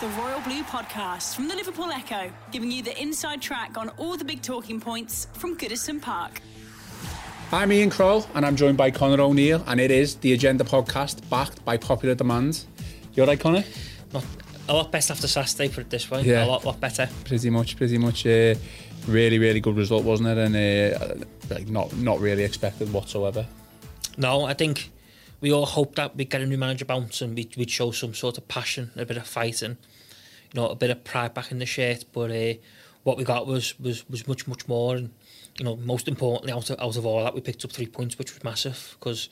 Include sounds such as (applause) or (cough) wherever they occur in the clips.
The Royal Blue Podcast from the Liverpool Echo, giving you the inside track on all the big talking points from Goodison Park. I'm Ian Croll, and I'm joined by Connor O'Neill, and it is the Agenda podcast backed by popular demand. You're right, Connor? Not, a lot better after Saturday, put it this way. Yeah. A lot, lot better. Pretty much, pretty much. Uh, really, really good result, wasn't it? And uh, like not, not really expected whatsoever. No, I think we all hoped that we'd get a new manager bounce and we'd, we'd show some sort of passion, a bit of fighting, you know, a bit of pride back in the shirt. But uh, what we got was, was was much, much more. And, you know, most importantly, out of, out of all that, we picked up three points, which was massive because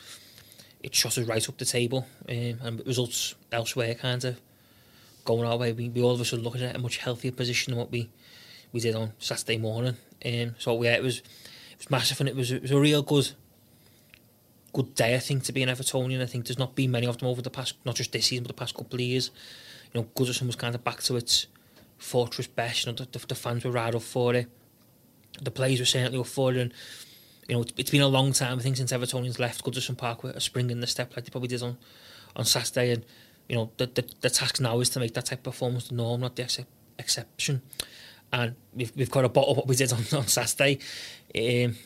it shot us right up the table. Um, and results elsewhere kind of going our way. We, we all of a sudden looking at a much healthier position than what we, we did on Saturday morning. Um, so, yeah, it was, it was massive and it was, it was a real good good day, I think, to be an Evertonian. I think there's not been many of them over the past, not just this season, but the past couple of years. You know, Goodison was kind of back to its fortress best. You know, the, the, the fans were right up for it. The players were certainly up for it. And, you know, it's, been a long time, I think, since Evertonians left Goodison Park with a spring in the step like they probably did on, on Saturday. And, you know, the, the, the task now is to make that type of performance the norm, not the ex- exception. And we've, we've got to bottle what we did on, on Saturday. Um,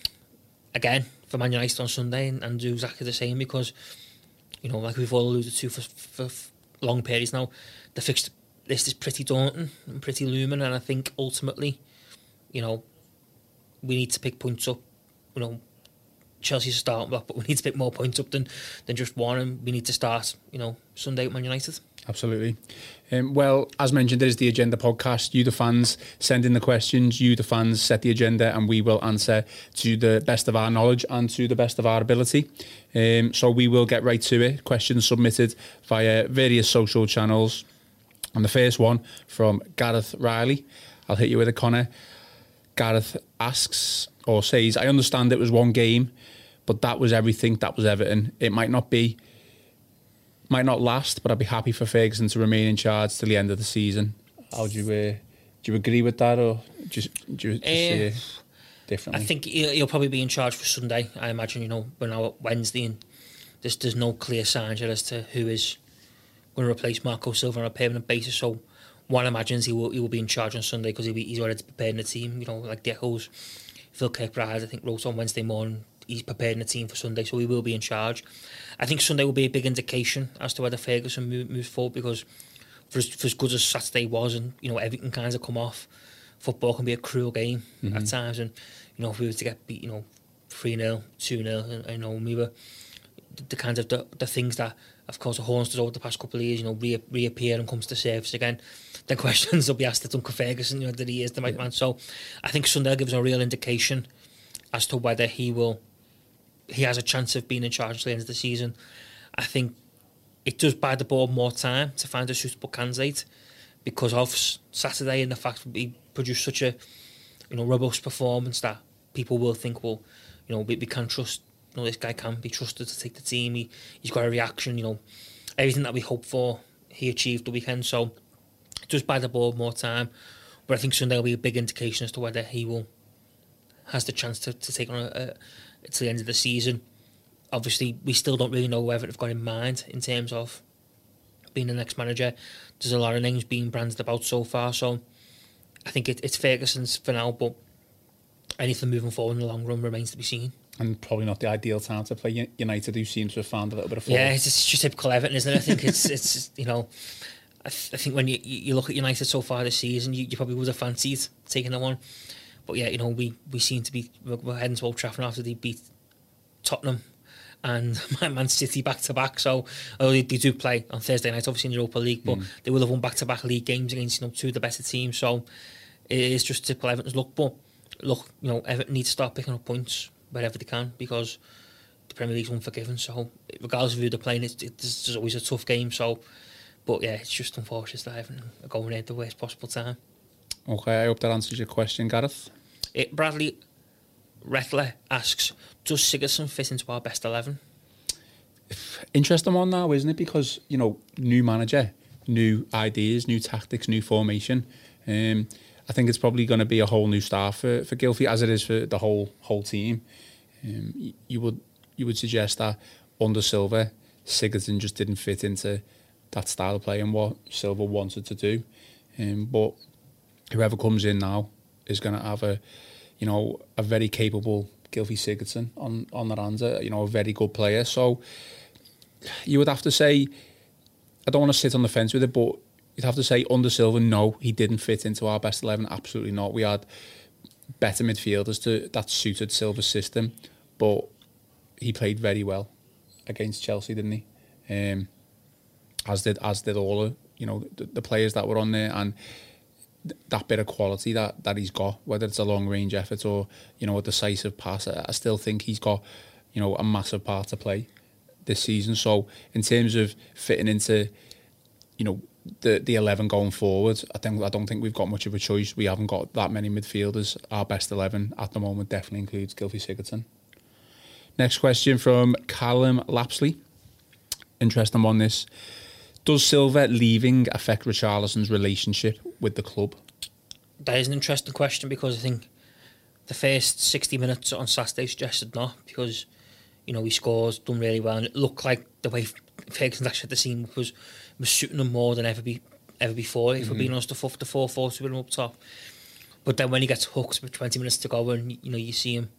again, for Man United on Sunday and, and do exactly the same because, you know, like we've all alluded to for, for, for long periods now, the fixed list is pretty daunting and pretty looming. And I think ultimately, you know, we need to pick points up. You know, Chelsea's starting block, but we need to pick more points up than, than just one. And we need to start, you know, Sunday with Man United. Absolutely. Um, well, as mentioned, it is the Agenda podcast. You, the fans, send in the questions. You, the fans, set the agenda, and we will answer to the best of our knowledge and to the best of our ability. Um, so we will get right to it. Questions submitted via various social channels. And the first one from Gareth Riley. I'll hit you with a Connor. Gareth asks or says, I understand it was one game, but that was everything. That was Everton. It might not be might not last, but I'd be happy for Ferguson to remain in charge till the end of the season. How do you uh, do you agree with that, or just do you just see it differently? I think he'll, he'll probably be in charge for Sunday. I imagine, you know, we're now at Wednesday and there's, there's no clear signs yet as to who is going to replace Marco Silva on a permanent basis. So one imagines he will he will be in charge on Sunday because he's already preparing the team. You know, like the Echoes, Phil Kirkbride, I think, wrote on Wednesday morning he's preparing the team for Sunday, so he will be in charge. I think Sunday will be a big indication as to whether Ferguson move, moves forward because for as, for as good as Saturday was, and you know everything kind of come off, football can be a cruel game mm-hmm. at times, and you know if we were to get beat, you know, three 0 two 0 and you know we were the, the kind of the, the things that of course haunted us over the past couple of years, you know, re- reappear and comes to surface again. (laughs) Then questions will be asked to Duncan Ferguson, you know, that he is the right man. So I think Sunday gives a real indication as to whether he will he has a chance of being in charge at the end of the season. I think it does buy the board more time to find a suitable candidate because of Saturday and the fact he produced such a you know robust performance that people will think, well, you know, we, we can trust. You know, this guy can be trusted to take the team. He he's got a reaction. You know, everything that we hope for, he achieved the weekend. So it does buy the board more time. But I think Sunday will be a big indication as to whether he will has the chance to, to take on a, a to the end of the season. Obviously, we still don't really know whether they've got in mind in terms of being the next manager. There's a lot of names being branded about so far, so I think it, it's Ferguson's for now, but anything moving forward in the long run remains to be seen. And probably not the ideal time to play United, who seem to have found a little bit of form. Yeah, it's, it's just typical Everton, isn't it? I think it's (laughs) it's you know, I, th- I think when you you look at United so far this season, you, you probably would have fancied taking that one. But yeah, you know, we, we seem to be we're heading to Old Trafford after they beat Tottenham and (laughs) Man City back to back. So oh, they, they, do play on Thursday night, obviously in the Europa League, but mm. they will have won back to back league games against you know two of the better teams. So it is just typical Everton's look. But look, you know, Everton need to start picking up points wherever they can because the Premier League's unforgiving. So regardless of who they're playing, it's, it's, it's always a tough game. So But yeah, it's just unfortunate that I haven't going at the worst possible time. Okay, I hope that answers your question, Gareth. It, Bradley Rettler asks, does Sigurdsson fit into our best 11? Interesting one now, isn't it? Because, you know, new manager, new ideas, new tactics, new formation. Um, I think it's probably going to be a whole new start for, for Gylfi, as it is for the whole whole team. Um, you, you would you would suggest that under Silva, Sigurdsson just didn't fit into that style of play and what Silva wanted to do. Um, but whoever comes in now is going to have a, you know, a very capable Gylfi Sigurdsson on on their hands. You know, a very good player. So you would have to say, I don't want to sit on the fence with it, but you'd have to say under Silva, no, he didn't fit into our best eleven. Absolutely not. We had better midfielders to that suited Silva's system, but he played very well against Chelsea, didn't he? Um, as did as did all of you know the, the players that were on there and that bit of quality that that he's got, whether it's a long range effort or you know a decisive pass, I, I still think he's got you know a massive part to play this season. So in terms of fitting into you know the the eleven going forward, I think I don't think we've got much of a choice. We haven't got that many midfielders. Our best eleven at the moment definitely includes Gylfi Sigurdsson. Next question from Callum Lapsley. Interesting on this. Does Silva leaving affect Richarlison's relationship with the club? That is an interesting question because I think the first 60 minutes on Saturday suggested not because, you know, he scores, done really well, and it looked like the way Ferguson actually had the scene was was shooting him more than ever be ever before. If mm-hmm. we're being honest, the four, the four four with him up top. But then when he gets hooked with 20 minutes to go, and you know you see him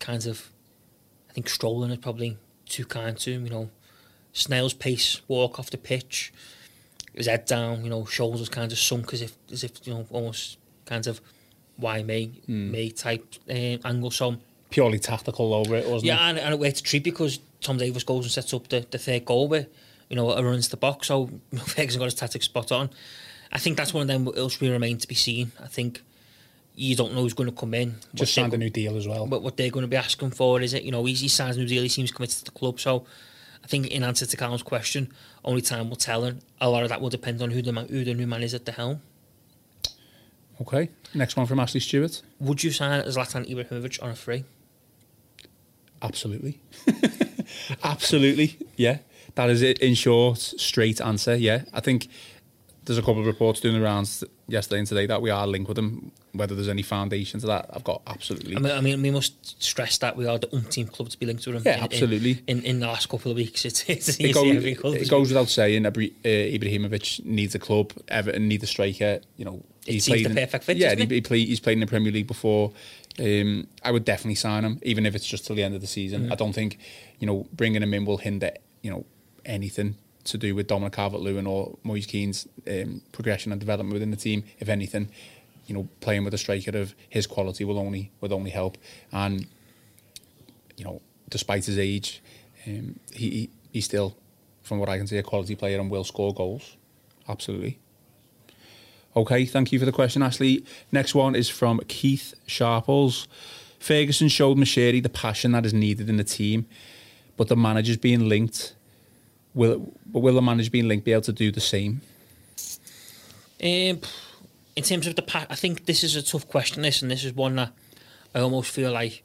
kind of, I think strolling is probably too kind to him. You know, snail's pace walk off the pitch, his head down, you know, shoulders kind of sunk as if as if you know almost kind of why me mm. me type uh, angle. So purely tactical over it, wasn't yeah, it? and, and a way to treat because Tom Davies goes and sets up the, the third goal with you know a run into the box. So (laughs) Ferguson got his tactics spot on. I think that's one of them. Else we remain to be seen. I think you don't know who's going to come in. Just signed a new deal as well. But what they're going to be asking for is it? You know, he signs a new deal. He seems committed to the club. So I think in answer to Callum's question, only time will tell, and a lot of that will depend on who the man, who the new man is at the helm. Okay, next one from Ashley Stewart. Would you sign Zlatan Ibrahimovic on a free? Absolutely, (laughs) absolutely, yeah. That is it in short, straight answer. Yeah, I think there's a couple of reports doing the rounds yesterday and today that we are linked with them. Whether there's any foundation to that, I've got absolutely. I mean, I mean we must stress that we are the umpteenth club to be linked with them. Yeah, in, absolutely. In, in, in, the last couple of weeks, it's, it's it, goes, it goes without saying. Uh, Ibrahimovic needs a club. Everton need a striker. You know, he's played the perfect fit. Yeah, he, he play, he's played in the Premier League before. Um, I would definitely sign him, even if it's just till the end of the season. Mm. I don't think, you know, bringing him in will hinder, you know, anything to do with Dominic Calvert-Lewin or Moise Kean's um, progression and development within the team. If anything, you know, playing with a striker of his quality will only will only help. And you know, despite his age, um, he, he he's still, from what I can see, a quality player and will score goals. Absolutely. Okay, thank you for the question, Ashley. Next one is from Keith Sharples. Ferguson showed Moshiri the passion that is needed in the team, but the manager's being linked Will will the manager being linked be able to do the same? Um, in terms of the pack, I think this is a tough question. This and this is one that I almost feel like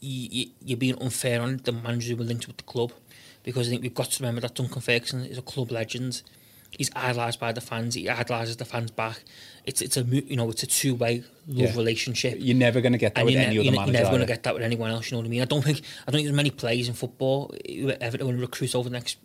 you, you, are being unfair on the manager who linked with the club because I think we've got to remember that Duncan Ferguson is a club legend. He's idolised by the fans. He idolises the fans back. It's it's a you know it's a two way love yeah. relationship. You're never going to get that and with any ne- other manager. You're never going to get that with anyone else. You know what I mean? I don't think I don't think there's many players in football ever going to recruit over the next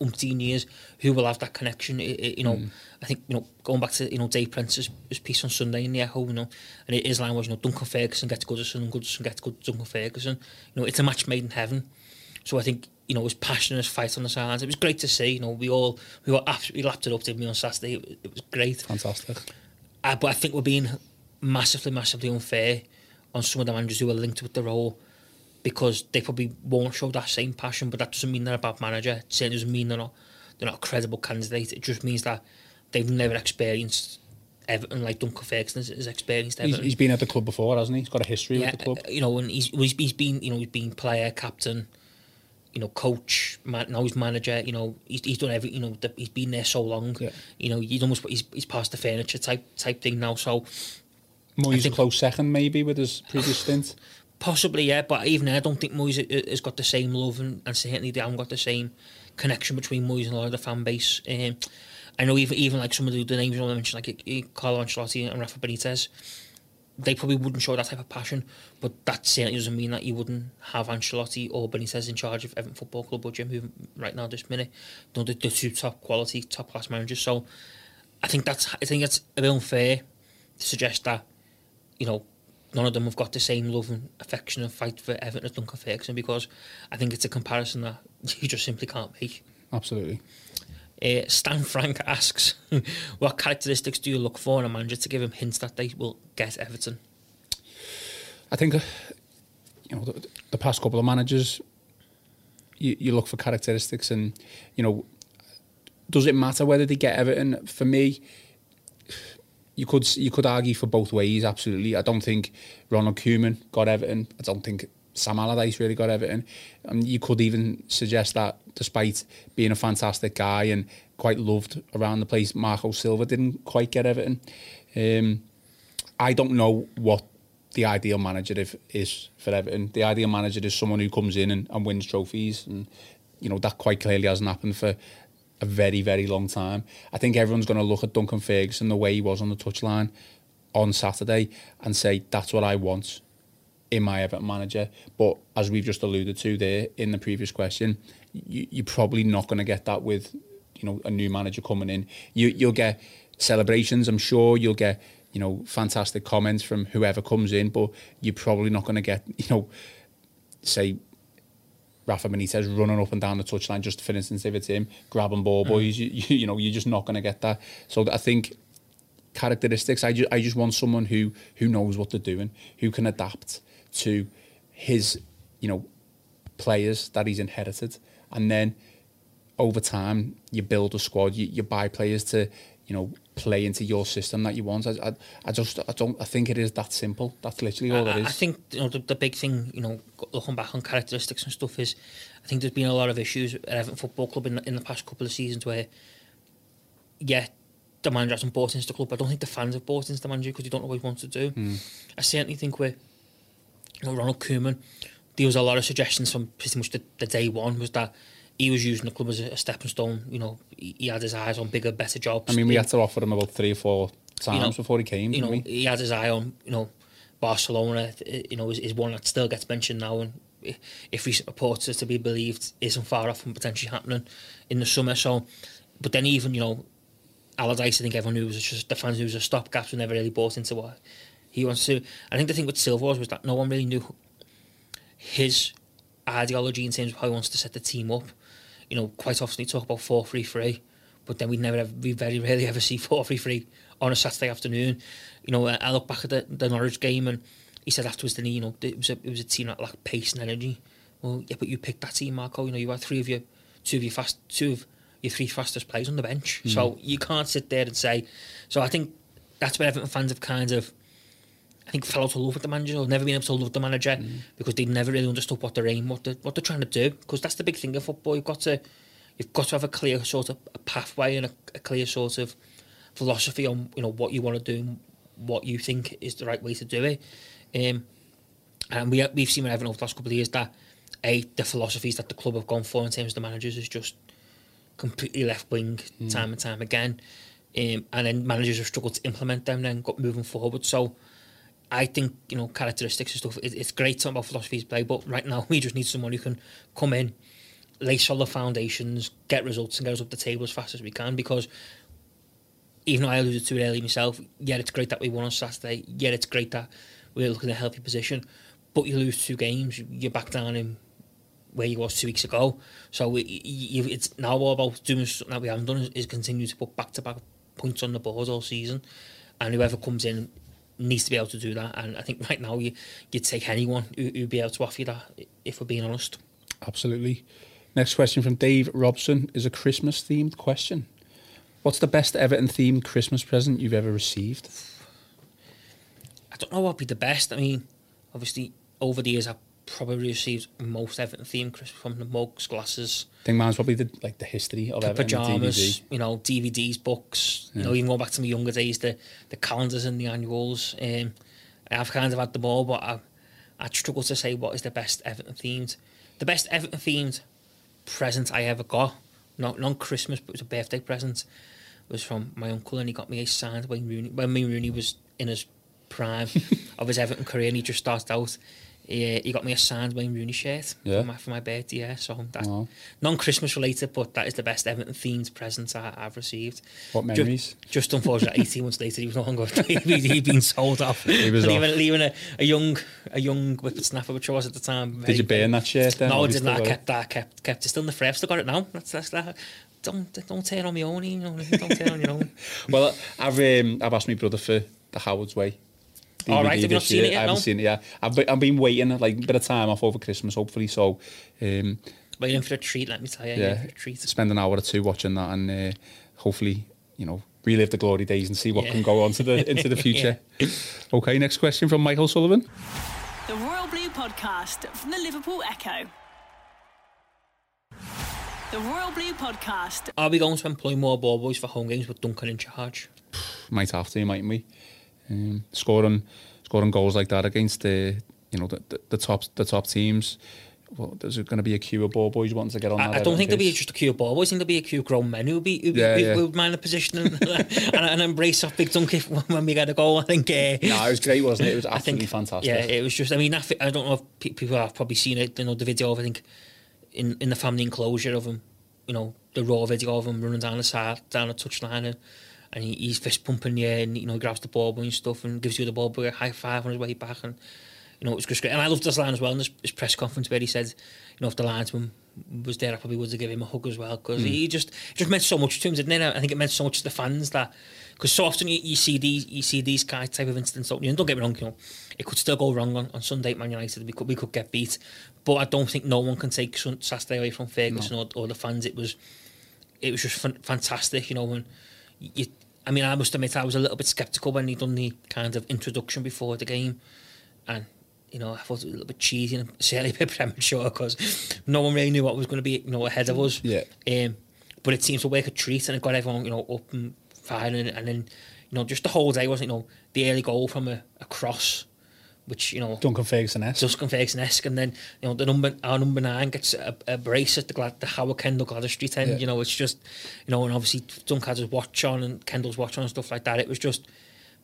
umpteen years who will have that connection. It, it, you know, mm. I think you know going back to you know Dave Prentice's piece on Sunday in the Echo, you know, and his line was you know Duncan Ferguson gets Goodison and Goodison gets good Duncan Ferguson. You know, it's a match made in heaven. So I think you know, it was passionate fight on the sidelines. It was great to see. You know, we all we all absolutely lapped it up, didn't we, on Saturday? It, it was great. Fantastic. Uh, but I think we're being massively, massively unfair on some of the managers who are linked with the role because they probably won't show that same passion. But that doesn't mean they're a bad manager. It certainly doesn't mean they're not they're not a credible candidate. It just means that they've never experienced Everton like Duncan Ferguson has, has experienced Everton. He's, he's been at the club before, hasn't he? He's got a history yeah, with the club. You know, and he's, he's been you know he's been player, captain you know, coach, man, now he's manager, you know, he's, he's done every, you know, the, he's been there so long, yeah. you know, he's almost, he's, he's past the furniture type type thing now, so... Moyes think, a close second, maybe, with his previous stint? (sighs) Possibly, yeah, but even I don't think Moyes uh, has got the same love and, and certainly they haven't got the same connection between Moyes and a lot of the fan base. Um, I know even, even like some of the, the names I mentioned, like Carlo Ancelotti and Rafa Benitez, they probably wouldn't show that type of passion. But that certainly doesn't mean that you wouldn't have Ancelotti or Benitez in charge of Everton Football Club or Jim, who right now this minute, the, the two top quality, top class managers. So I think that's I think it's a bit unfair to suggest that you know none of them have got the same love and affection and fight for Everton as Duncan Ferguson because I think it's a comparison that (laughs) you just simply can't make. Absolutely. Uh, Stan Frank asks, (laughs) what characteristics do you look for in a manager to give him hints that they will get Everton? I think, uh, you know, the, the past couple of managers, you, you look for characteristics, and you know, does it matter whether they get Everton? For me, you could you could argue for both ways. Absolutely, I don't think Ronald Koeman got Everton. I don't think Sam Allardyce really got Everton. And you could even suggest that, despite being a fantastic guy and quite loved around the place, Marco Silva didn't quite get Everton. Um, I don't know what the ideal manager is for Everton. The ideal manager is someone who comes in and, and wins trophies, and you know that quite clearly hasn't happened for a very, very long time. I think everyone's going to look at Duncan Ferguson the way he was on the touchline on Saturday and say that's what I want in my Everton manager. But as we've just alluded to there in the previous question, you, you're probably not going to get that with you know a new manager coming in. You you'll get celebrations. I'm sure you'll get you know fantastic comments from whoever comes in, but you're probably not going to get you know say. Rafa Benitez running up and down the touchline, just for instance, if it's him grabbing ball mm. boys, you, you, you know, you're just not going to get that. So I think characteristics. I just I just want someone who who knows what they're doing, who can adapt to his you know players that he's inherited, and then over time you build a squad. You, you buy players to you know play into your system that you want. I, I, I just I don't I think it is that simple. That's literally all I, it is. I think you know the, the big thing, you know, looking back on characteristics and stuff is, I think there's been a lot of issues at Everton Football Club in, the- in the past couple of seasons where, yeah, the manager hasn't bought into the club. I don't think the fans have bought into the manager because they don't know what he wants to do. Hmm. I certainly think you know, Ronald Koeman, there was a lot of suggestions from pretty much the, the day one was that he was using the club as a, a stepping stone. You know, he, he had his eyes on bigger, better jobs. I mean, we He- had to offer him about three or four times know, before he came. you know, we? he had his eye on, you know, Barcelona, you know, is, is one that still gets mentioned now. And if recent reports are to be believed, isn't far off from potentially happening in the summer. So, but then even, you know, Allardyce, I think everyone knew was just the fans knew was a stopgap, so never really bought into what he wants to. I think the thing with Silva was, was that no one really knew his ideology in terms of how he wants to set the team up. You know, quite often he talk about four three three, but then we'd never ever, we very rarely (laughs) ever see four three three on a Saturday afternoon. You know, I look back at the, the Norwich game and he said afterwards that you know it was a it was a team that lacked pace and energy. Well, yeah, but you picked that team, Marco. You know, you had three of your two of your fast two of your three fastest players on the bench, so hmm. you can't sit there and say. So I think that's where Everton fans have kind of. I think fell out of love with the manager or never been able to love the manager because they never really understood what their aim, what they're, what they're trying to do. Because that's the big thing in football. You've got to you've got to have a clear sort of a pathway and a, a clear sort of philosophy on you know what you want to do, and what you think is the right way to do it. Um, and we we've seen with Everton over the last couple of years that a the philosophies that the club have gone for in terms of the managers is just completely left wing time and time again. Um, and then managers have struggled to implement them then got moving forward. So I think, you know, characteristics and stuff, it, it's great talking about philosophies play, but right now we just need someone who can come in, lay solid foundations, get results and get us up the table as fast as we can because even though I alluded to it earlier myself, yeah, it's great that we won on Saturday. Yeah, it's great that we're looking at a healthy position. But you lose two games, you're back down in where you was two weeks ago. So it's now all about doing something that we haven't done is, is continue to put back to back points on the board all season. And whoever comes in needs to be able to do that. And I think right now you, you'd take anyone who, who'd be able to offer you that, if we're being honest. Absolutely. Next question from Dave Robson is a Christmas themed question. What's the best Everton themed Christmas present you've ever received? I don't know what would be the best. I mean, obviously, over the years, I've probably received most Everton themed Christmas from the mugs, glasses, I think mine's probably the like the history of Everton, pajamas, DVD. you know, DVDs, books. You know, even going back to my younger days, the the calendars and the annuals. Um, I've kind of had them all, but I I struggle to say what is the best Everton themed. The best Everton themed present I ever got, not not Christmas, but it was a birthday present, was from my uncle, and he got me a signed Wayne Rooney when Wayne Rooney was in his prime (laughs) of his Everton career, and he just started out. He, uh, he got me a signed Wayne Rooney shirt Yeah. for my for my birthday. Yeah, so that Wow. non Christmas related, but that is the best Everton themed present I, I've received. What memories? Just, unfortunately, eighteen months later, he was no longer. (laughs) He, he'd been sold off. (laughs) He was off. leaving a, a young a young whippersnapper, which I was at the time. Did you burn that shirt then? No, I Have didn't. I kept that. Kept kept it still in the fray. I've still got it now. That's that's that. Don't don't tear on me own. You know, don't tear on your own. (laughs) Well, I've um, I've asked my brother for the Howard's Way. All right, have you this not seen year. it yet, I haven't no? seen it yet. I've been, I've been waiting like a bit of time off over Christmas, hopefully. So, um, Waiting for a treat. Let me tell you. yeah, Yeah, for a treat. spend an hour or two watching that, and uh, hopefully, you know, relive the glory days and see what Yeah. can go on to the into the (laughs) future. Okay, next question from Michael Sullivan. The Royal Blue Podcast from the Liverpool Echo. The Royal Blue Podcast. Are we going to employ more ball boys for home games with Duncan in charge? Might have to, mightn't we? Um, scoring scoring goals like that against the you know the, the, the top the top teams. Well, there's going to be a queue of ball boys wanting to get on. that I, I don't Everton think there'll be just a queue of ball boys. I think there'll be a queue of grown men who'll be who'll, Yeah, yeah. who'll mind the position and, (laughs) and, and embrace off big dunk if, (laughs) when we get a goal. I think. Uh, No, it was great, wasn't it? It was I think absolutely fantastic. Yeah, it was just. I mean, I, I don't know if people have probably seen it. You know, the video of I think in in the family enclosure of him. You know, the raw video of him running down the side, down the touchline, and, and he, he's fist pumping yeah, and you know, he grabs the ball boy and stuff, and gives you the ball boy a high five on his way back, and you know, it was just great. And I loved this line as well in his, his press conference where he said, you know, if the linesman was there, I probably would have given him a hug as well because hmm. he just it just meant so much to him, didn't it? I think it meant so much to the fans that because so often you, you see these you see these kind type of incidents. Don't you? And don't get me wrong, you know, it could still go wrong on, on Sunday at Man United. We could we could get beat, but I don't think no one can take Saturday away from Ferguson or, or the fans. It was it was just fan- fantastic, you know. When you, I mean, I must admit I was a little bit sceptical when he done the kind of introduction before the game, and you know I thought it was a little bit cheesy and certainly a (laughs) bit premature because no one really knew what was going to be you know ahead of us. Yeah. Um, but it seems to work a treat and it got everyone you know up and firing and then you know just the whole day wasn't you know the early goal from a, a cross, which you know Duncan Ferguson esque. Dustin Ferguson-esque, and then you know the number our number nine gets a, a brace at the Glad, the Howard Kendall Gladys Street end. Yeah. You know, it's just you know, and obviously Dunk had his watch on and Kendall's watch on and stuff like that. It was just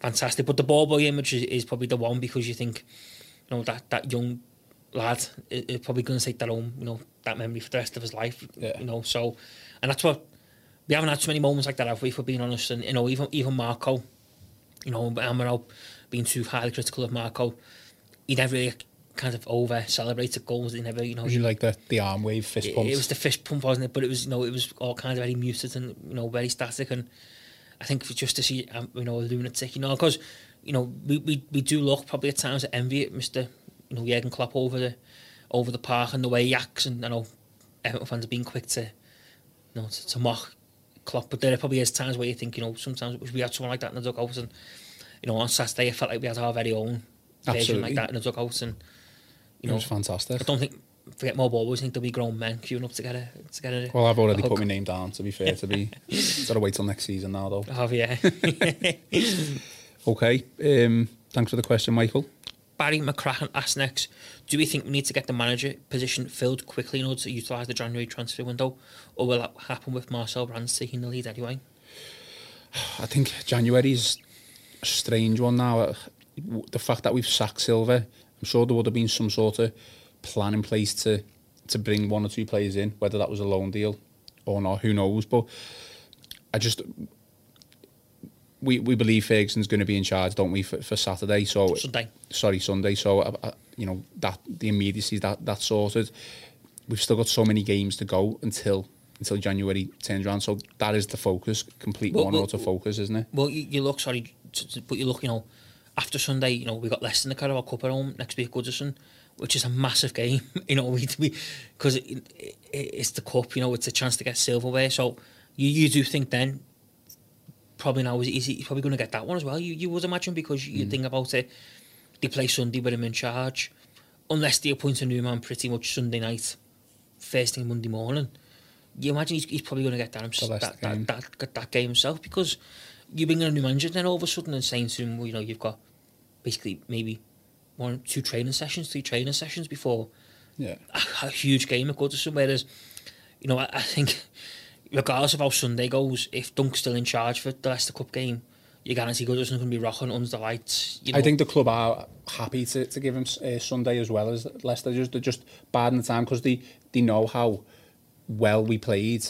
fantastic. But the ball boy image is, is probably the one because you think you know that that young lad is, is probably going to take that home. You know that memory for the rest of his life. Yeah. You know, so and that's what we haven't had too many moments like that, have we? For being honest, and you know, even even Marco, you know, I'm being too highly critical of Marco. He never really kind of over celebrated goals. He never, you know, You like the, the arm wave fist it, pump. it was the fist pump, wasn't it? But it was, you know, it was all kind of very muted and you know very static. And I think for just to see, um, you know, a lunatic, you know, because you know we, we we do look probably at times at envy at Mister, you know, Jurgen Klopp over the over the park and the way he acts, and I know Everton fans have been quick to, you know, to, to mock Klopp, but there probably is times where you think, you know, sometimes we had someone like that in the dugout, and you know, on Saturday I felt like we had our very own version like that in the dugout, and you know, it was fantastic. I don't think forget more. I think there'll be grown men queuing up to get a to get a. Well, I've already put my name down. To be fair, to be (laughs) got to wait till next season now, though. Have yeah. (laughs) Okay. Um, thanks for the question, Michael. Barry McCracken asks next: Do we think we need to get the manager position filled quickly in order to utilise the January transfer window, or will that happen with Marcel Brands taking the lead anyway? I think January's a strange one now. The fact that we've sacked Silva, I'm sure there would have been some sort of plan in place to to bring one or two players in, whether that was a loan deal or not, who knows. But I just we we believe Ferguson's going to be in charge, don't we, for, for Saturday? So Sunday. sorry, Sunday. So I, I, you know that the immediacy that that sorted. We've still got so many games to go until until January turns around. So that is the focus, complete Well, one well, auto focus, isn't it? Well, you, you look sorry, t- t- but you look, you know, after Sunday, you know, we got less than the Carabao Cup at home next week, Goodison, which is a massive game. (laughs) You know, we because it, it, it's the cup. You know, it's a chance to get silverware. So you you do think then. Probably now is easy. He's probably going to get that one as well. You you would imagine because you mm. think about it. They play Sunday with him in charge. unless they appoint a new man pretty much Sunday night, first thing Monday morning, you imagine he's, he's probably going to get that, himself, that, that, that, that, that game himself because you bring in a new manager then all of a sudden and saying to him, well, you know, you've got basically maybe one, two training sessions, three training sessions before Yeah. a, a huge game at Goodison. Whereas, you know, I, I think regardless of how Sunday goes, if Dunk's still in charge for the Leicester Cup game, you guarantee Goodison's going to be rocking under the lights. You know, I think the club are happy to, to give him uh, Sunday as well as Leicester. Just they're just bad in the time because they, they know how well we played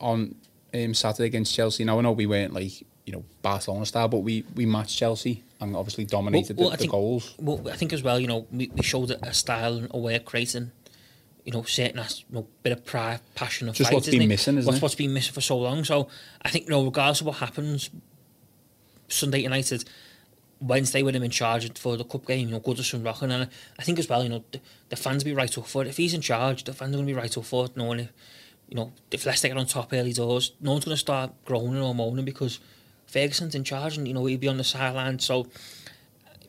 on um, Saturday against Chelsea. Now I know we weren't like you know Barcelona style, but we, we matched Chelsea and obviously dominated Well, well, the, the think- goals. Well, I think as well, you know, we, we showed a style and a way of creating, you know, certain you know, bit of pride, passion, and Just fight, what's been it? missing, isn't what's, it? What's been missing for so long. So I think, you know, regardless of what happens, Sunday United, Wednesday with him in charge for the cup game, you know, Goodison rocking, and I think as well, you know, the, the fans will be right up for it. If he's in charge, the fans are going to be right up for it, knowing if, you know, if Leicester get on top early doors, no one's going to start groaning or moaning because Ferguson's in charge and, you know, he'll be on the sideline. So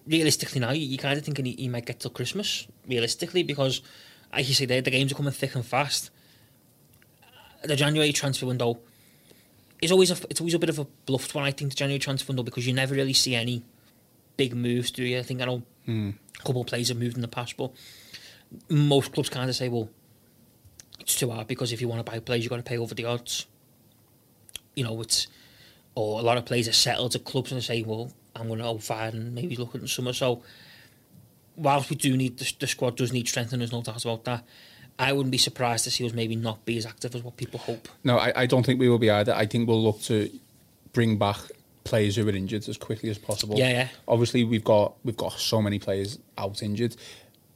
realistically now, you, kind of thinking he, he might get till Christmas, realistically, because, like you say there, the games are coming thick and fast. The January transfer window is always a, it's always a bit of a bluffed one, I think, the January transfer window, because you never really see any big moves, do you? I think I know hmm. a couple of players have moved in the past, but most clubs kind of say, well, it's too hard because if you want to buy players, you've got to pay over the odds. You know, it's or a lot of players are settled to clubs and say, well, I'm going to go fire and maybe look at the summer. So, whilst we do need the, the squad does need strengthening, there's no doubt about that. I wouldn't be surprised to see us maybe not be as active as what people hope. No, I, I don't think we will be either. I think we'll look to bring back players who are injured as quickly as possible. Yeah, yeah. Obviously, we've got we've got so many players out injured.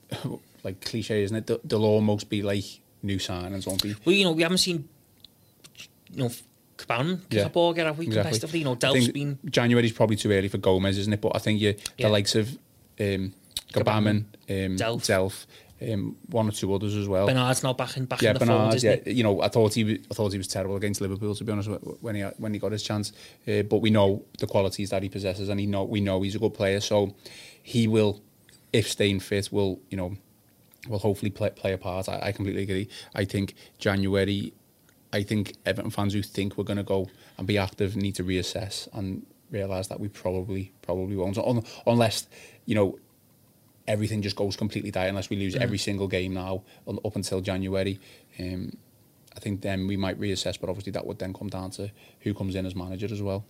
(laughs) like cliche, isn't it? They'll, they'll almost be like new signings, won't be? Well, you know, we haven't seen, you know, Kick Yeah, a ball, get a week Exactly. competitively. You know, Delph's been January's probably too early for Gomes, isn't it? But I think you, Yeah. the likes of um, Gbamin, um, Delph. Delph, um, one or two others as well. Bernard's now back in back yeah, in the fold, Bernard. isn't Yeah, he? you know, I thought he was, I thought he was terrible against Liverpool to be honest when he when he got his chance. Uh, but we know the qualities that he possesses, and he know we know he's a good player. So he will, if staying fit, will you know, will hopefully play play a part. I, I completely agree. I think January. I think Everton fans who think we're going to go and be active need to reassess and realise that we probably probably won't, Un- unless you know everything just goes completely dire unless we lose every single game now up until January. Um, I think then we might reassess, but obviously that would then come down to who comes in as manager as well.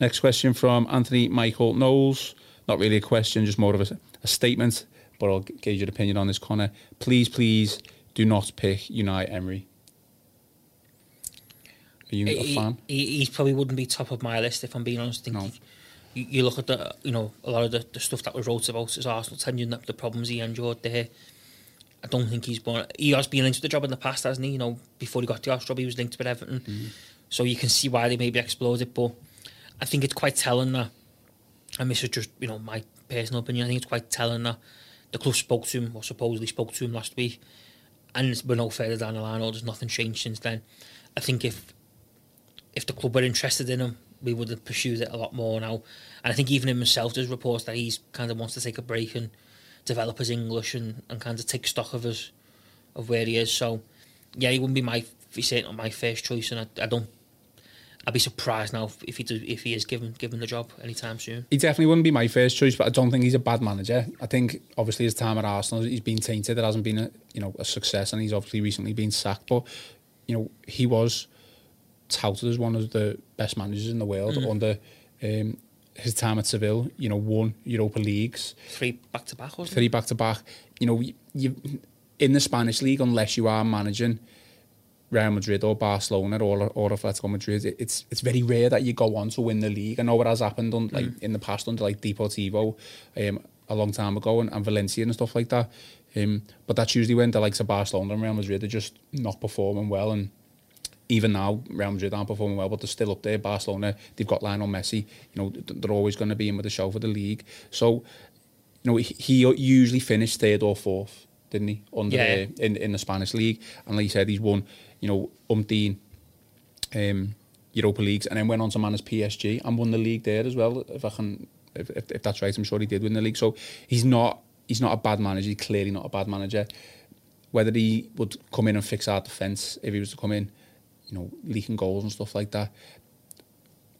Next question from Anthony Michael Knowles. Not really a question, just more of a, a statement, but I'll gauge your opinion on this, Connor. Please, please do not pick Unai Emery. Are you a He, fan? he, he probably wouldn't be top of my list if I'm being honest. I think No. he- you, you look at the, you know, a lot of the, the stuff that was wrote about his Arsenal tenure, the, the problems he endured there. I don't think he's born. He has been linked to the job in the past, hasn't he? You know, before he got the Arsenal job, he was linked with Everton. Mm-hmm. So you can see why they maybe exploded. But I think it's quite telling that, and this is just, you know, my personal opinion, I think it's quite telling that the club spoke to him, or supposedly spoke to him last week, and we're no further down the line, or there's nothing changed since then. I think if if the club were interested in him, we would have pursued it a lot more now. And I think even him himself, there's reports that he's kind of wants to take a break and develop his English and, and kind of take stock of his of where he is. So yeah, he wouldn't be my he's certainly not my first choice, and I, I don't. I'd be surprised now if- he do, if he is given given the job anytime soon. He definitely wouldn't be my first choice, but I don't think he's a bad manager. I think obviously his time at Arsenal, he's been tainted. It hasn't been a you know a success, and he's obviously recently been sacked. But you know he was touted as one of the best managers in the world under um, his time at Seville. You know, won Europa leagues, Three back to back, three back to back. You know, you, you in the Spanish league, unless you are managing Real Madrid or Barcelona or or Atletico Madrid, it, it's it's very rare that you go on to win the league. I know what has happened on like in the past under like Deportivo, um, a long time ago, and, and Valencia and stuff like that. Um, but that's usually when the likes of Barcelona and Real Madrid are just not performing well, and even now Real Madrid aren't performing well, but they're still up there. Barcelona, they've got Lionel Messi. You know, they're always going to be in with the show for the league. So, you know, he, he usually finished third or fourth, didn't he? Under Yeah. the, in in the Spanish league, and like you said, he's won. You know, umpteen um, Europa leagues, and then went on to manage PSG and won the league there as well. If I can, if, if, if that's right, I'm sure he did win the league. So he's not he's not a bad manager. He's clearly not a bad manager. Whether he would come in and fix our defence if he was to come in, you know, leaking goals and stuff like that,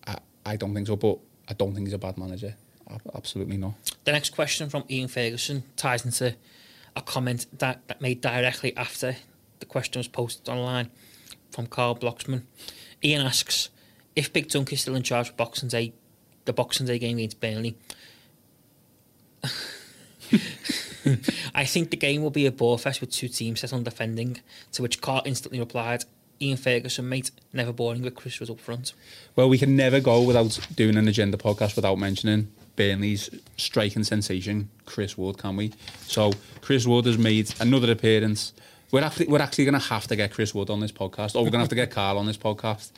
I, I don't think so. But I don't think he's a bad manager. Absolutely not. The next question from Ian Ferguson ties into a comment that, that made directly after the question was posted online from Carl Bloxman. Ian asks if Big Dunk is still in charge of Boxing Day, the Boxing Day game against Burnley. (laughs) I think the game will be a ball fest with two teams set on defending. To which Carl instantly replied, Ian Ferguson, mate, never boring with Chris was up front. Well, we can never go without doing an agenda podcast without mentioning Burnley's striking sensation, Chris Wood, can we? So Chris Wood has made another appearance. We're actually we're actually going to have to get Chris Wood on this podcast, or we're going to have to get Carl on this podcast,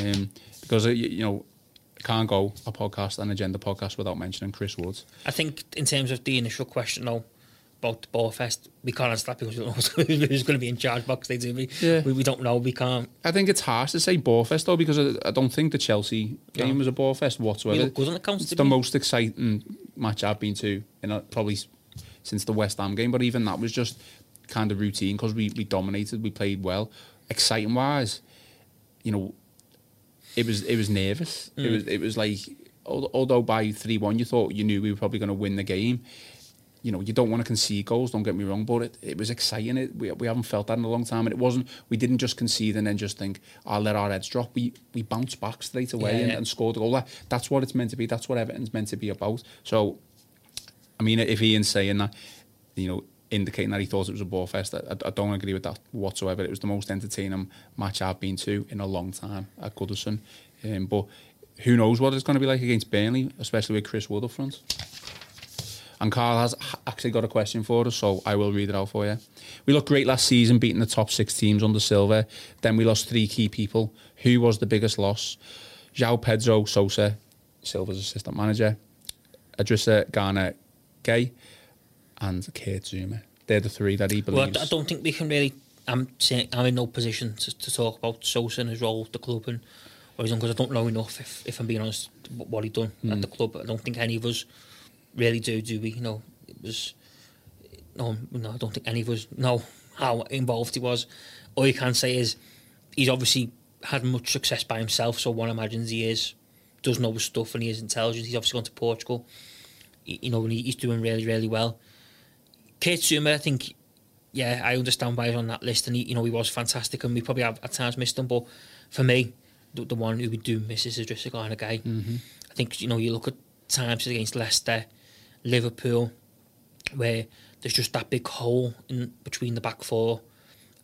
um, because uh, you, you know can't go a podcast an agenda podcast without mentioning Chris Woods. I think in terms of the initial question though about the Ball Fest, we can't answer that because we don't know (laughs) who's going to be in charge box day, do we? Yeah. we? We don't know, we can't. I think it's harsh to say Ball Fest though because I, I don't think the Chelsea game No. was a Ball Fest whatsoever. Good on the counter, It's the we? most exciting match I've been to in a, probably since the West Ham game, but even that was just kind of routine because we, we dominated, we played well. Exciting wise, you know, it was it was nervous. It Mm. was it was like although by three one you thought you knew we were probably going to win the game. You know, you don't want to concede goals. Don't get me wrong, but it, it was exciting. It, we, we haven't felt that in a long time, and it wasn't. We didn't just concede and then just think, "I'll let our heads drop." We we bounced back straight away Yeah, and, yeah. and scored a goal. That, that's what it's meant to be. That's what Everton's meant to be about. So, I mean, if Ian's saying that, you know, indicating that he thought it was a ball fest, I, I don't agree with that whatsoever. It was the most entertaining match I've been to in a long time at Goodison. Um, but who knows what it's going to be like against Burnley, especially with Chris Wood up front. And Carl has actually got a question for us, so I will read it out for you. We looked great last season, beating the top six teams under Silva. Then we lost three key people. Who was the biggest loss? João Pedro Sousa, Silva's assistant manager, Idrissa Gana Gueye, and Kurt Zouma. They're the three that he believes. Well, I, don't think we can really. I'm saying I'm in no position to, to talk about Sousa and his role at the club and what he's done because I don't know enough. If, if I'm being honest, what he done at hmm. the club, I don't think any of us really do. Do we? You know, it was no, no. I don't think any of us know how involved he was. All you can say is he's obviously had much success by himself. So one imagines he is does know his stuff and he is intelligent. He's obviously gone to Portugal. You know, and he- he's doing really, really well. Kurt Zouma, I think, yeah, I understand why he's on that list, and he, you know, he was fantastic, and we probably have at times missed him. But for me, the, the one who we do miss is Idrissa Gana Gueye. Mm-hmm. I think you know you look at times against Leicester, Liverpool, where there's just that big hole in between the back four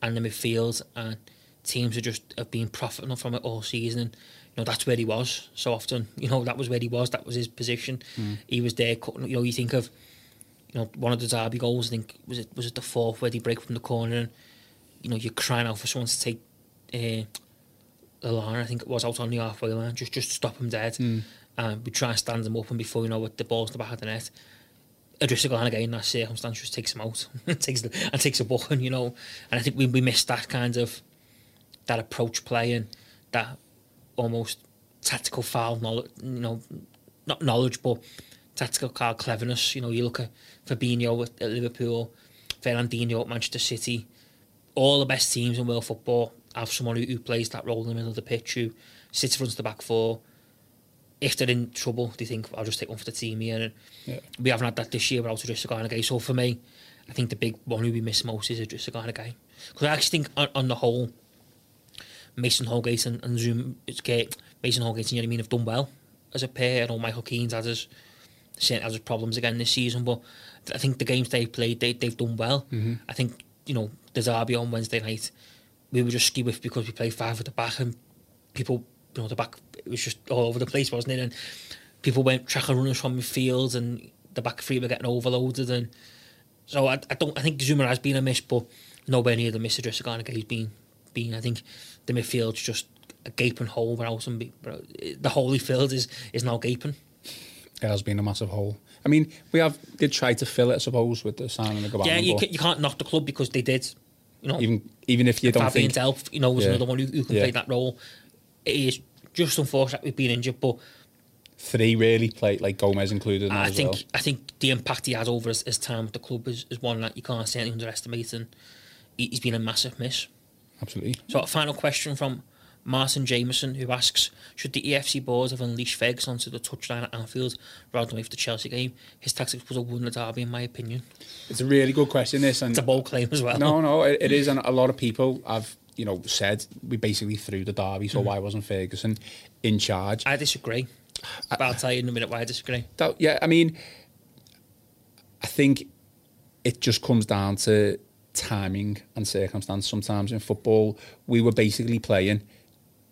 and the midfield, and teams are just have been profiting from it all season. And, you know that's where he was so often. You know that was where he was. That was his position. He was there. cutting- You know you think of you know, one of the Derby goals, I think was it was it the fourth where they break from the corner and you know, you're crying out for someone to take uh, the line, I think it was out on the halfway line, just just stop him dead. And we try and stand him up and before you know it the ball's in the back of the net. Idrissa Gana in that circumstance just takes him out (laughs) and takes the, and takes a booking, you know. And I think we, we missed that kind of that approach play and that almost tactical foul knowledge, you know, not knowledge, but tactical car cleverness. You know, you look at Fabinho at, at Liverpool, Fernandinho at Manchester City, all the best teams in world football have someone who, who plays that role in the middle of the pitch, who sits front of the back four. If they're in trouble, they think, I'll just take one for the team here. And Yeah. we haven't had that this year without Idrissa Gana Gueye. So for me, I think the big one who we miss most is Idrissa Gana Gueye. Because I actually think on, on the whole, Mason Holgate and, and Zoom, it's great. Mason Holgate and Yerry have done well as a pair. I know Michael Keane's had his, has his problems again this season, but I think the games they played, they, they've done well. Mm-hmm. I think, you know, the derby on Wednesday night, we were just ski with because we played five at the back and people, you know, the back, it was just all over the place, wasn't it? And people went tracker runners from midfield and the back three were getting overloaded. And so I, I don't, I think Zouma has been a miss, but nowhere near the miss Gana Gueye's been, been. I think the midfield's just a gaping hole without some, the whole field is, is now gaping. It has been a massive hole. I mean, we have did try to fill it, I suppose, with the signing of Gbamin. yeah, you, can, you can't knock the club because they did. You know, even even if you don't Fabian think Delph, you know, was Yeah. another one who, who can Yeah. play that role. It is just unfortunate we've been injured, but three really, play like Gomes included. in I think well. I think the impact he had over his, his time at the club is, is one that you can't certainly underestimate, and he, he's been a massive miss. absolutely. So, a final question from Martin Jameson, who asks Should the EFC board have unleashed Ferguson onto the touchline at Anfield rather than wait for the Chelsea game? His tactics would have won the derby, in my opinion. It's a really good question. This and It's a bold claim as well. No, no, it, it is, (laughs) and a lot of people have you know said we basically threw the derby, so mm-hmm. why wasn't Ferguson in charge? I disagree. But I'll tell you in a minute why I disagree. That, yeah, I mean, I think it just comes down to timing and circumstance. Sometimes in football, we were basically playing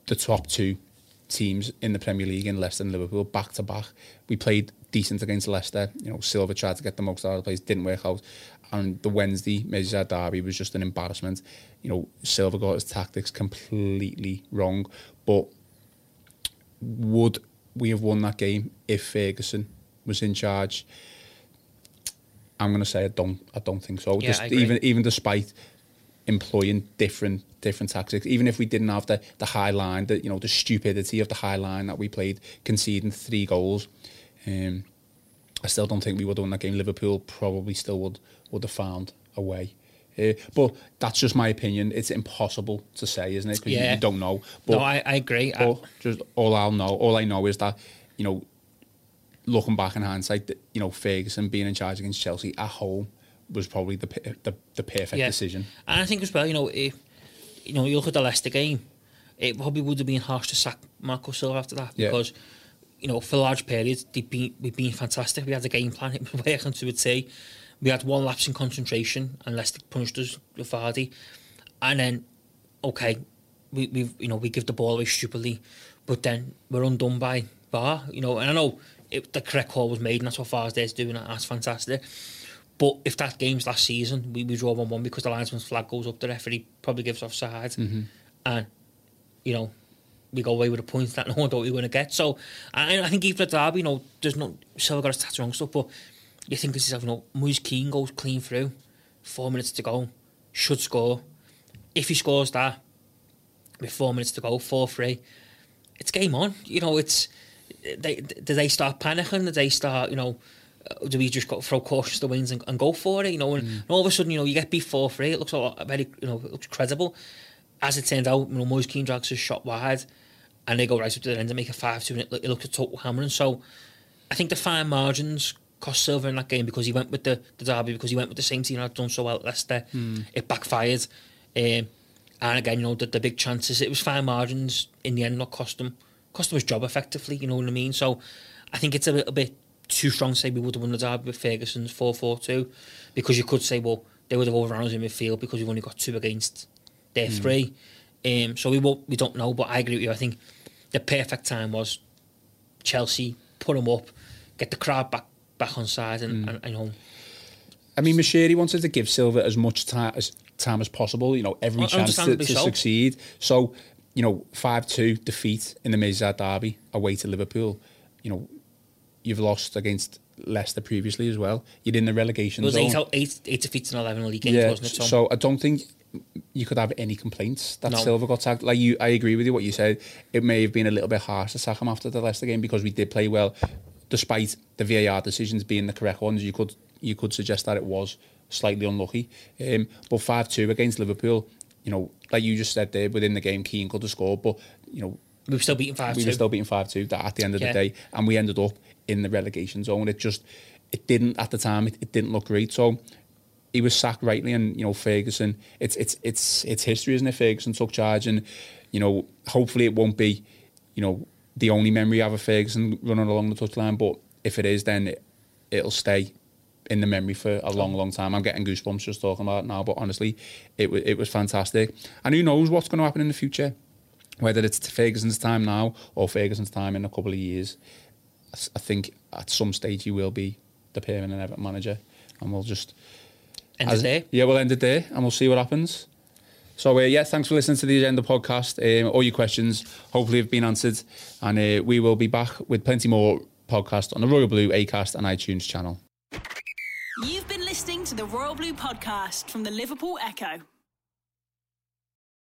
the top two teams in the Premier League in Leicester and Liverpool back to back. We played decent against Leicester. You know, Silva tried to get the most out of the place, didn't work out. And the Wednesday Merseyside derby was just an embarrassment. You know, Silva got his tactics completely wrong. But would we have won that game if Ferguson was in charge? I'm going to say I don't. I don't think so. Yeah, Just even even despite employing different different tactics, even if we didn't have the the high line, the you know the stupidity of the high line that we played, conceding three goals, um, I still don't think we would have won that game. Liverpool probably still would would have found a way. Uh, but that's just my opinion. It's impossible to say, isn't it? Because you, Yeah. you don't know. But no, I, I agree. I- just all I'll know, all I know is that, you know, looking back in hindsight, you know, Ferguson being in charge against Chelsea at home was probably the the, the perfect decision. And I think as well, you know, if you know, you look at the Leicester game, it probably would have been harsh to sack Marco Silva after that Yeah. because, you know, for large periods they've been we've been fantastic. We had a game plan, it was working to a T. We had one lapse in concentration and Leicester punished us with Vardy. And then okay, we we you know, we give the ball away stupidly, but then we're undone by VAR, you know, and I know it, the correct call was made and that's what Vardy's doing, and that's fantastic. But if that game's last season, we, we draw 1 1 because the linesman's flag goes up, the referee probably gives offside. Mm-hmm. And, you know, we go away with a point that (laughs) no one thought we were going to get. So I, I think even at Derby, you know, there's no, Silva got his stats wrong stuff, but you think to yourself, you know, Moise Kean goes clean through, four minutes to go, should score. If he scores that, with four minutes to go, 4 3, it's game on. You know, it's. They, do they start panicking? Do they start, you know, do we just go throw caution to the winds and, and go for it? You know, and, and all of a sudden, you know, you get beat four three. It looks a lot, very, you know, it looks credible. As it turned out, you know, Moise Kean drags his shot wide, and they go right up to the end and make a five two, and it, it looked a total hammering. So, I think the fine margins cost Silva in that game because he went with the, the derby because he went with the same team that had done so well at Leicester. It backfired, um, and again, you know, the, the big chances. It was fine margins in the end, not cost him, cost him his job effectively. You know what I mean? So, I think it's a little bit too strong to say we would have won the derby with Ferguson's four four two, because you could say, well, they would have overrun us in midfield because we've only got two against their three. Um, so we won't, we don't know, but I agree with you. I think the perfect time was Chelsea put them up, get the crowd back back on side, and, and, and you know, I mean, Moshiri wanted to give Silva as much time as time as possible. You know, every chance to, to so. succeed. So, you know, five two defeat in the Merseyside derby away to Liverpool. You know, you've lost against Leicester previously as well. You're in the relegation it was zone. eight, eight, eight defeats in eleven league games, yeah, wasn't it? Tom? so I don't think you could have any complaints that No. Silva got sacked. Like you, I agree with you. What you said, it may have been a little bit harsh to sack him after the Leicester game because we did play well, despite the VAR decisions being the correct ones. You could you could suggest that it was slightly unlucky. Um, but five two against Liverpool, you know, like you just said there, within the game, Kean could have scored, but you know. we were still beating five We were still beating five two at the end of Yeah. the day, and we ended up in the relegation zone. It just, it didn't at the time. It, it didn't look great. So he was sacked rightly, and you know Ferguson. It's it's it's it's history, isn't it? Ferguson took charge, and you know hopefully it won't be, you know, the only memory I have of Ferguson running along the touchline. But if it is, then it, it'll stay in the memory for a long, long time. I'm getting goosebumps just talking about it now. But honestly, it wa- it was fantastic, and who knows what's going to happen in the future. Whether it's Ferguson's time now or Ferguson's time in a couple of years, I s- I think at some stage he will be the permanent Everton manager, and we'll just End as- of day. Yeah, we'll end it there, and we'll see what happens. So uh, yeah, thanks for listening to the Agenda podcast. Um, all your questions hopefully have been answered, and uh, we will be back with plenty more podcasts on the Royal Blue Acast and iTunes channel. You've been listening to the Royal Blue podcast from the Liverpool Echo.